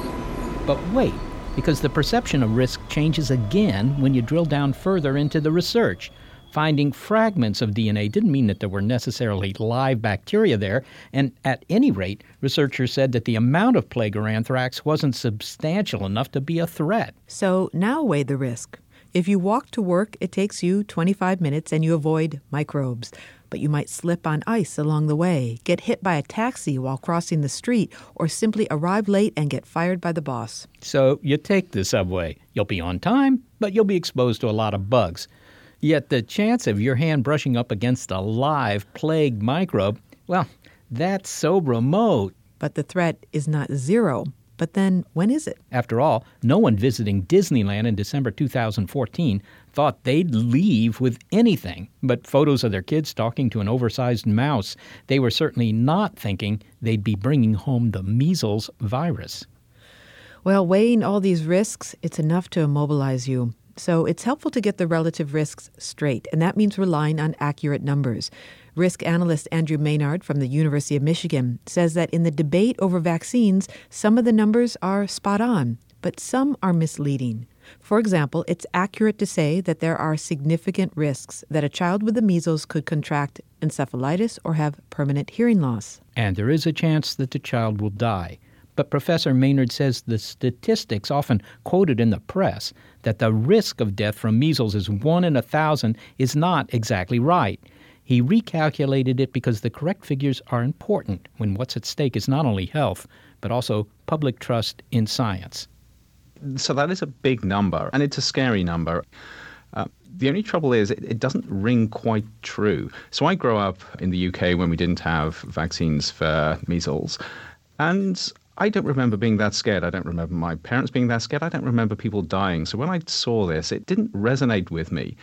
[SPEAKER 3] But wait, because the perception of risk changes again when you drill down further into the research. Finding fragments of DNA didn't mean that there were necessarily live bacteria there, and at any rate, researchers said that the amount of plague or anthrax wasn't substantial enough to be a threat.
[SPEAKER 4] So now weigh the risk. If you walk to work, it takes you 25 minutes and you avoid microbes. But you might slip on ice along the way, get hit by a taxi while crossing the street, or simply arrive late and get fired by the boss.
[SPEAKER 3] So you take the subway. You'll be on time, but you'll be exposed to a lot of bugs. Yet the chance of your hand brushing up against a live plague microbe, well, that's so remote.
[SPEAKER 4] But the threat is not zero. But then, when is it?
[SPEAKER 3] After all, no one visiting Disneyland in December 2014 thought they'd leave with anything but photos of their kids talking to an oversized mouse. They were certainly not thinking they'd be bringing home the measles virus.
[SPEAKER 4] Well, weighing all these risks, it's enough to immobilize you. So it's helpful to get the relative risks straight, and that means relying on accurate numbers. Risk analyst Andrew Maynard from the University of Michigan says that in the debate over vaccines, some of the numbers are spot on, but some are misleading. For example, it's accurate to say that there are significant risks that a child with the measles could contract encephalitis or have permanent hearing loss.
[SPEAKER 3] And there is a chance that the child will die. But Professor Maynard says the statistics often quoted in the press that the risk of death from measles is one in a thousand is not exactly right. He recalculated it because the correct figures are important when what's at stake is not only health, but also public trust in science.
[SPEAKER 9] So that is a big number, and it's a scary number. Uh, the only trouble is it, it, doesn't ring quite true. So I grew up in the UK when we didn't have vaccines for measles, and I don't remember being that scared. I don't remember my parents being that scared. I don't remember people dying. So when I saw this, it didn't resonate with me.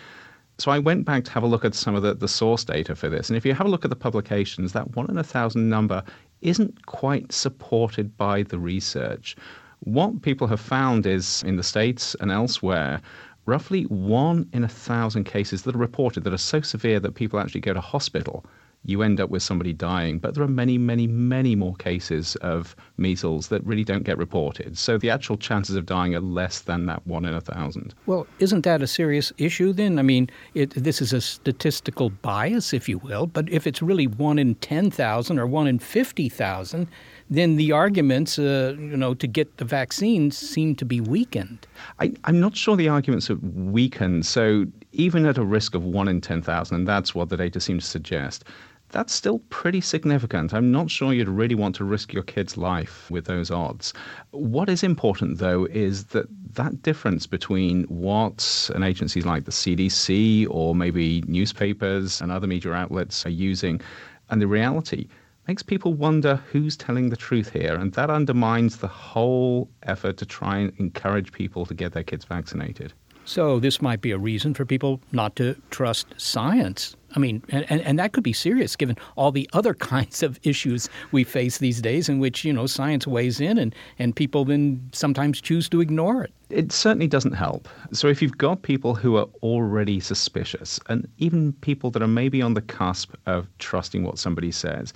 [SPEAKER 9] So I went back to have a look at some of the, the source data for this. And if you have a look at the publications, that one in a thousand number isn't quite supported by the research. What people have found is in the States and elsewhere, roughly one in a thousand cases that are reported that are so severe that people actually go to hospital you end up with somebody dying. But there are many, many, many more cases of measles that really don't get reported. So the actual chances of dying are less than that one in a thousand.
[SPEAKER 3] Well, isn't that a serious issue then? I mean, it, this is a statistical bias, if you will, but if it's really one in 10,000 or one in 50,000, then the arguments, uh, you know, to get the vaccine seem to be weakened.
[SPEAKER 9] I, am not sure the arguments are weakened. So even at a risk of one in 10,000, and that's what the data seems to suggest, that's still pretty significant. I'm not sure you'd really want to risk your kid's life with those odds. What is important, though, is that that difference between what an agencies like the CDC or maybe newspapers and other media outlets are using and the reality makes people wonder who's telling the truth here. And that undermines the whole effort to try and encourage people to get their kids vaccinated.
[SPEAKER 3] So, this might be a reason for people not to trust science. I mean, and, and that could be serious given all the other kinds of issues we face these days in which, you know, science weighs in and, and people then sometimes choose to ignore it.
[SPEAKER 9] It certainly doesn't help. So, if you've got people who are already suspicious, and even people that are maybe on the cusp of trusting what somebody says,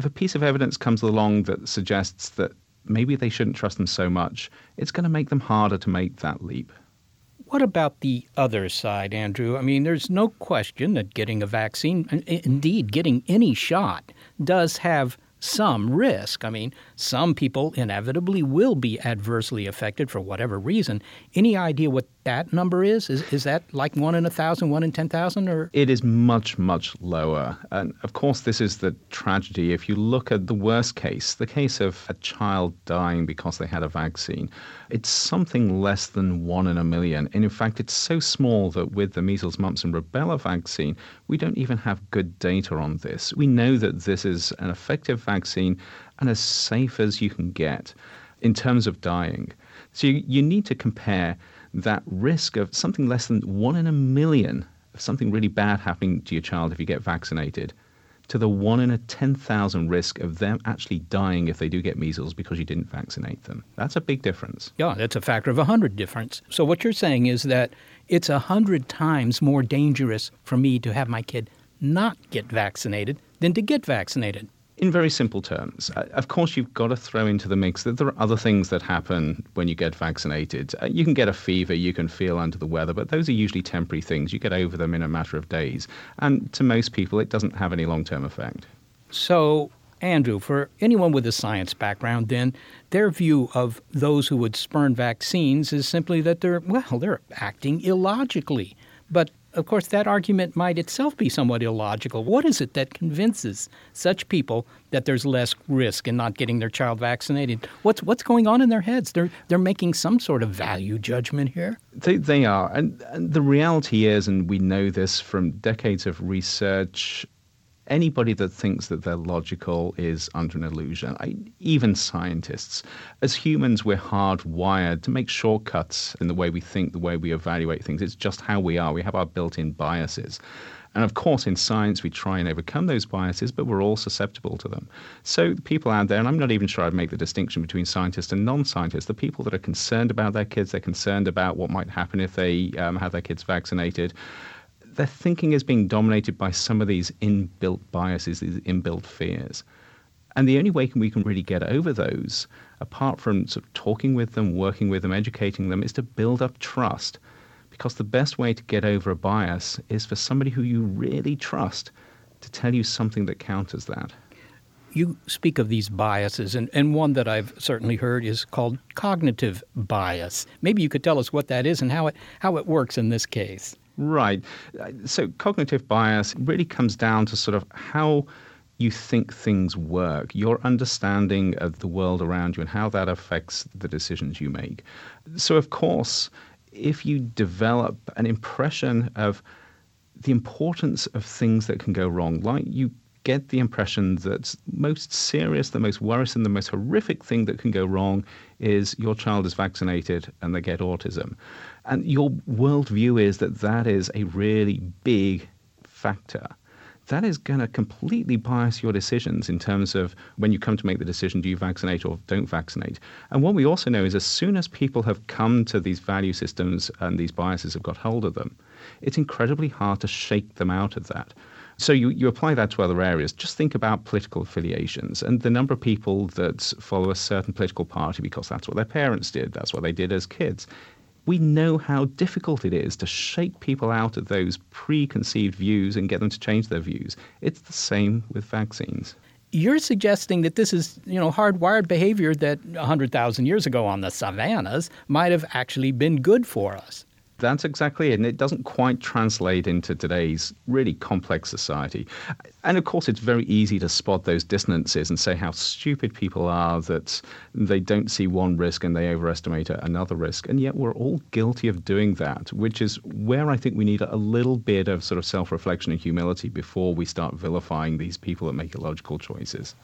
[SPEAKER 9] if a piece of evidence comes along that suggests that maybe they shouldn't trust them so much, it's going to make them harder to make that leap.
[SPEAKER 3] What about the other side, Andrew? I mean, there's no question that getting a vaccine, indeed, getting any shot, does have some risk. I mean, some people inevitably will be adversely affected for whatever reason. Any idea what that number is? Is, is that like one in a thousand, one in 10,000? Or?
[SPEAKER 9] It is much, much lower. And of course, this is the tragedy. If you look at the worst case, the case of a child dying because they had a vaccine, it's something less than one in a million. And in fact, it's so small that with the measles, mumps, and rubella vaccine, we don't even have good data on this. We know that this is an effective vaccine and as safe as you can get in terms of dying. So you, you need to compare that risk of something less than one in a million of something really bad happening to your child if you get vaccinated to the one in a 10,000 risk of them actually dying if they do get measles because you didn't vaccinate them. That's a big difference.
[SPEAKER 3] Yeah, that's a factor of 100 difference. So what you're saying is that it's 100 times more dangerous for me to have my kid not get vaccinated than to get vaccinated
[SPEAKER 9] in very simple terms, uh, of course, you've got to throw into the mix that there are other things that happen when you get vaccinated. Uh, you can get a fever, you can feel under the weather, but those are usually temporary things. You get over them in a matter of days. And to most people, it doesn't have any long term effect.
[SPEAKER 3] So, Andrew, for anyone with a science background, then their view of those who would spurn vaccines is simply that they're, well, they're acting illogically. But of course, that argument might itself be somewhat illogical. What is it that convinces such people that there's less risk in not getting their child vaccinated? What's what's going on in their heads? They're they're making some sort of value judgment here.
[SPEAKER 9] They they are, and, and the reality is, and we know this from decades of research anybody that thinks that they're logical is under an illusion. I, even scientists. As humans, we're hardwired to make shortcuts in the way we think, the way we evaluate things. It's just how we are. We have our built in biases. And of course, in science, we try and overcome those biases, but we're all susceptible to them. So, people out there, and I'm not even sure I'd make the distinction between scientists and non scientists, the people that are concerned about their kids, they're concerned about what might happen if they um, have their kids vaccinated their thinking is being dominated by some of these inbuilt biases, these inbuilt fears. And the only way we can really get over those, apart from sort of talking with them, working with them, educating them, is to build up trust. Because the best way to get over a bias is for somebody who you really trust to tell you something that counters that.
[SPEAKER 3] You speak of these biases, and, and one that I've certainly heard is called cognitive bias. Maybe you could tell us what that is and how it, how it works in this case.
[SPEAKER 9] Right. Uh, so cognitive bias really comes down to sort of how you think things work, your understanding of the world around you, and how that affects the decisions you make. So, of course, if you develop an impression of the importance of things that can go wrong, like you get the impression that most serious, the most worrisome, the most horrific thing that can go wrong is your child is vaccinated and they get autism. And your worldview is that that is a really big factor. That is going to completely bias your decisions in terms of when you come to make the decision do you vaccinate or don't vaccinate. And what we also know is as soon as people have come to these value systems and these biases have got hold of them, it's incredibly hard to shake them out of that. So you, you apply that to other areas. Just think about political affiliations and the number of people that follow a certain political party because that's what their parents did, that's what they did as kids we know how difficult it is to shake people out of those preconceived views and get them to change their views. It's the same with vaccines.
[SPEAKER 3] You're suggesting that this is, you know, hardwired behavior that 100,000 years ago on the savannas might have actually been good for us.
[SPEAKER 9] That's exactly it. And it doesn't quite translate into today's really complex society. And of course, it's very easy to spot those dissonances and say how stupid people are that they don't see one risk and they overestimate another risk. And yet, we're all guilty of doing that, which is where I think we need a little bit of sort of self reflection and humility before we start vilifying these people that make illogical choices.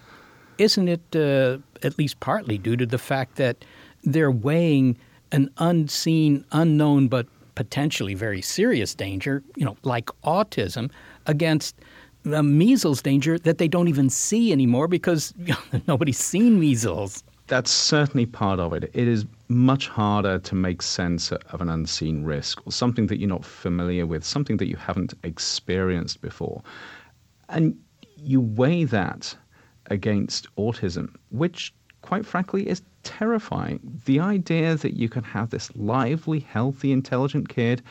[SPEAKER 3] Isn't it uh, at least partly due to the fact that they're weighing an unseen, unknown, but potentially very serious danger, you know, like autism, against the measles danger that they don't even see anymore because nobody's seen measles.
[SPEAKER 9] That's certainly part of it. It is much harder to make sense of an unseen risk or something that you're not familiar with, something that you haven't experienced before. And you weigh that against autism, which, quite frankly, is terrifying. The idea that you can have this lively, healthy, intelligent kid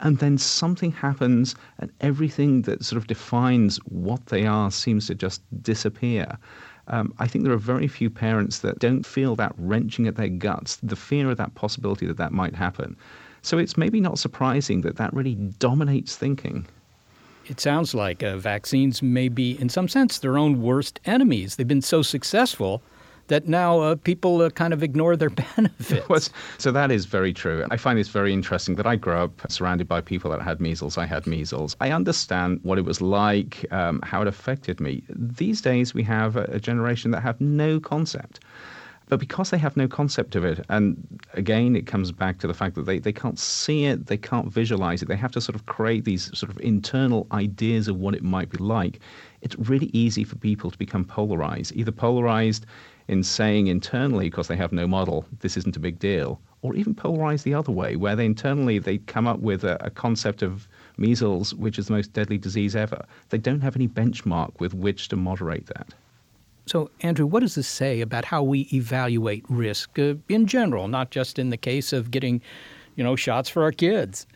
[SPEAKER 9] and then something happens and everything that sort of defines what they are seems to just disappear. Um, I think there are very few parents that don't feel that wrenching at their guts, the fear of that possibility that that might happen. So it's maybe not surprising that that really dominates thinking.
[SPEAKER 3] It sounds like uh, vaccines may be, in some sense, their own worst enemies. They've been so successful that now uh, people uh, kind of ignore their benefits.
[SPEAKER 9] so that is very true. I find this very interesting that I grew up surrounded by people that had measles. I had measles. I understand what it was like, um, how it affected me. These days, we have a, a generation that have no concept. But because they have no concept of it, and again, it comes back to the fact that they, they can't see it, they can't visualize it, they have to sort of create these sort of internal ideas of what it might be like. It's really easy for people to become polarized, either polarized in saying internally, because they have no model, this isn't a big deal, or even polarized the other way, where they internally they come up with a, a concept of measles, which is the most deadly disease ever. They don't have any benchmark with which to moderate that.
[SPEAKER 3] So, Andrew, what does this say about how we evaluate risk uh, in general, not just in the case of getting, you know, shots for our kids?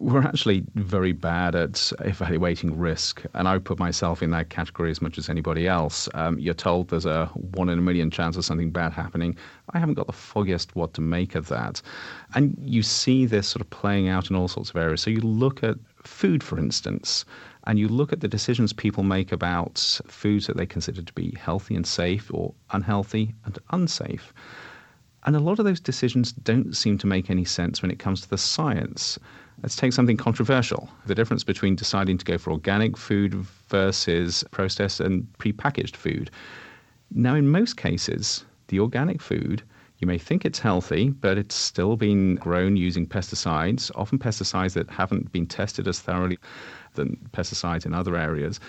[SPEAKER 9] We're actually very bad at evaluating risk, and I put myself in that category as much as anybody else. Um, you're told there's a one in a million chance of something bad happening. I haven't got the foggiest what to make of that. And you see this sort of playing out in all sorts of areas. So you look at food, for instance, and you look at the decisions people make about foods that they consider to be healthy and safe or unhealthy and unsafe. And a lot of those decisions don't seem to make any sense when it comes to the science. Let's take something controversial the difference between deciding to go for organic food versus processed and prepackaged food. Now, in most cases, the organic food, you may think it's healthy, but it's still been grown using pesticides, often pesticides that haven't been tested as thoroughly than pesticides in other areas.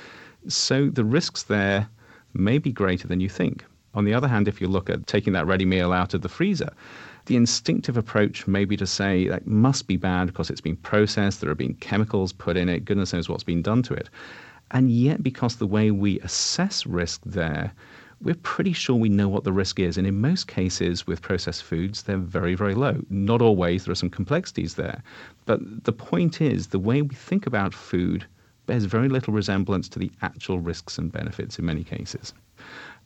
[SPEAKER 9] So the risks there may be greater than you think. On the other hand, if you look at taking that ready meal out of the freezer, the instinctive approach may be to say that must be bad because it's been processed, there have been chemicals put in it, goodness knows what's been done to it. And yet, because the way we assess risk there, we're pretty sure we know what the risk is. And in most cases with processed foods, they're very, very low. Not always, there are some complexities there. But the point is, the way we think about food bears very little resemblance to the actual risks and benefits in many cases.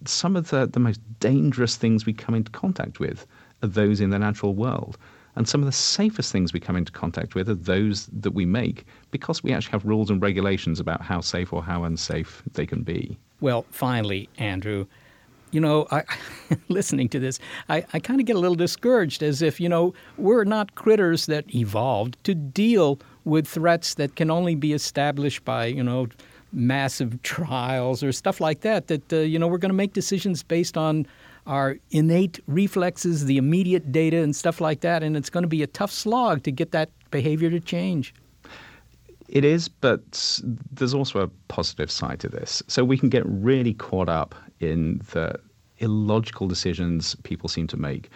[SPEAKER 9] Some of the, the most dangerous things we come into contact with those in the natural world. And some of the safest things we come into contact with are those that we make because we actually have rules and regulations about how safe or how unsafe they can be.
[SPEAKER 3] Well, finally, Andrew, you know, I, listening to this, I, I kind of get a little discouraged as if, you know, we're not critters that evolved to deal with threats that can only be established by, you know, massive trials or stuff like that, that, uh, you know, we're going to make decisions based on our innate reflexes, the immediate data, and stuff like that. And it's going to be a tough slog to get that behavior to change.
[SPEAKER 9] It is, but there's also a positive side to this. So we can get really caught up in the illogical decisions people seem to make.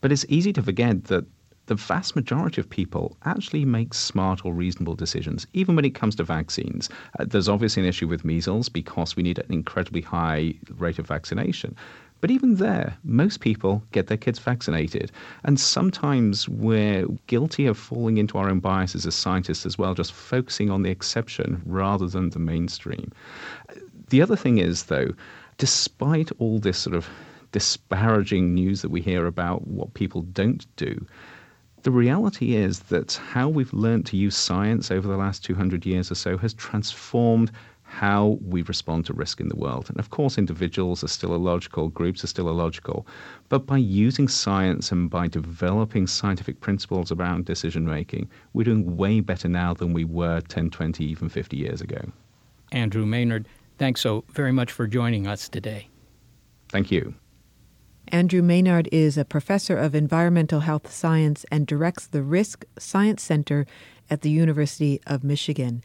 [SPEAKER 9] But it's easy to forget that the vast majority of people actually make smart or reasonable decisions, even when it comes to vaccines. Uh, there's obviously an issue with measles because we need an incredibly high rate of vaccination. But even there, most people get their kids vaccinated. And sometimes we're guilty of falling into our own biases as scientists as well, just focusing on the exception rather than the mainstream. The other thing is, though, despite all this sort of disparaging news that we hear about what people don't do, the reality is that how we've learned to use science over the last 200 years or so has transformed how we respond to risk in the world. And of course, individuals are still illogical, groups are still illogical. But by using science and by developing scientific principles around decision making, we're doing way better now than we were 10, 20, even 50 years ago.
[SPEAKER 3] Andrew Maynard, thanks so very much for joining us today.
[SPEAKER 9] Thank you.
[SPEAKER 4] Andrew Maynard is a professor of environmental health science and directs the Risk Science Center at the University of Michigan.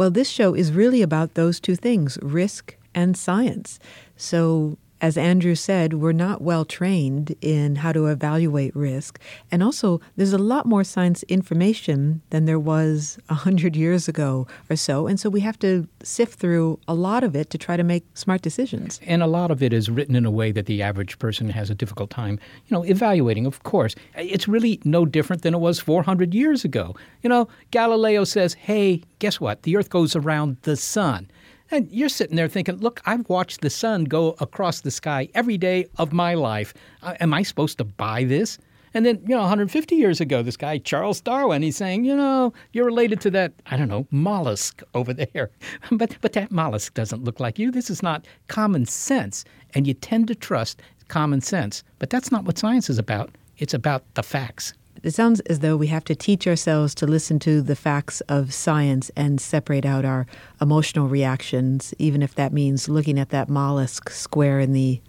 [SPEAKER 4] Well, this show is really about those two things risk and science. So as Andrew said, we're not well trained in how to evaluate risk. And also, there's a lot more science information than there was 100 years ago or so. And so we have to sift through a lot of it to try to make smart decisions.
[SPEAKER 3] And a lot of it is written in a way that the average person has a difficult time, you know, evaluating, of course. It's really no different than it was 400 years ago. You know, Galileo says, hey, guess what? The earth goes around the sun. And you're sitting there thinking, look, I've watched the sun go across the sky every day of my life. Uh, am I supposed to buy this? And then, you know, 150 years ago, this guy, Charles Darwin, he's saying, you know, you're related to that, I don't know, mollusk over there. but, but that mollusk doesn't look like you. This is not common sense. And you tend to trust common sense. But that's not what science is about. It's about the facts.
[SPEAKER 4] It sounds as though we have to teach ourselves to listen to the facts of science and separate out our emotional reactions, even if that means looking at that mollusk square in the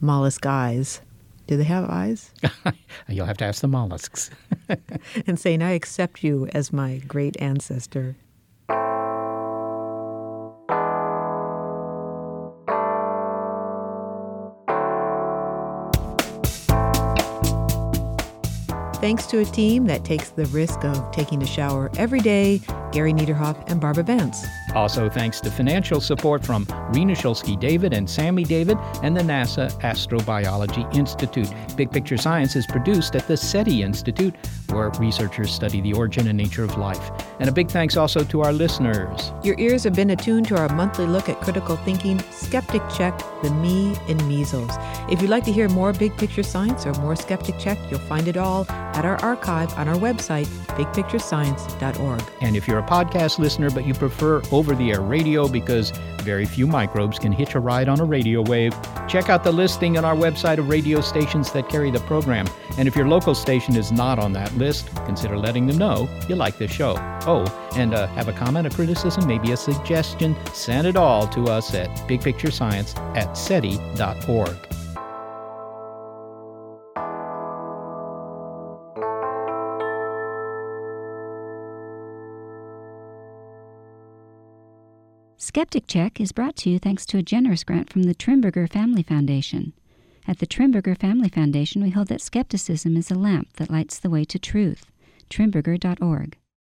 [SPEAKER 4] mollusk eyes. Do they have eyes?
[SPEAKER 3] You'll have to ask the mollusks.
[SPEAKER 4] and saying, I accept you as my great ancestor. Thanks to a team that takes the risk of taking a shower every day, Gary Niederhoff and Barbara Vance.
[SPEAKER 3] Also, thanks to financial support from Rena Shulsky David and Sammy David and the NASA Astrobiology Institute. Big Picture Science is produced at the SETI Institute, where researchers study the origin and nature of life. And a big thanks also to our listeners.
[SPEAKER 4] Your ears have been attuned to our monthly look at critical thinking, Skeptic Check, the me in measles. If you'd like to hear more Big Picture Science or more Skeptic Check, you'll find it all at our archive on our website, bigpicturescience.org.
[SPEAKER 3] And if you're a podcast listener but you prefer over the air radio because very few microbes can hitch a ride on a radio wave, check out the listing on our website of radio stations that carry the program. And if your local station is not on that list, consider letting them know you like this show. Oh, and uh, have a comment, a criticism, maybe a suggestion, send it all to us at bigpicturescience at SETI.org.
[SPEAKER 12] Skeptic Check is brought to you thanks to a generous grant from the Trimberger Family Foundation. At the Trimberger Family Foundation, we hold that skepticism is a lamp that lights the way to truth. Trimberger.org.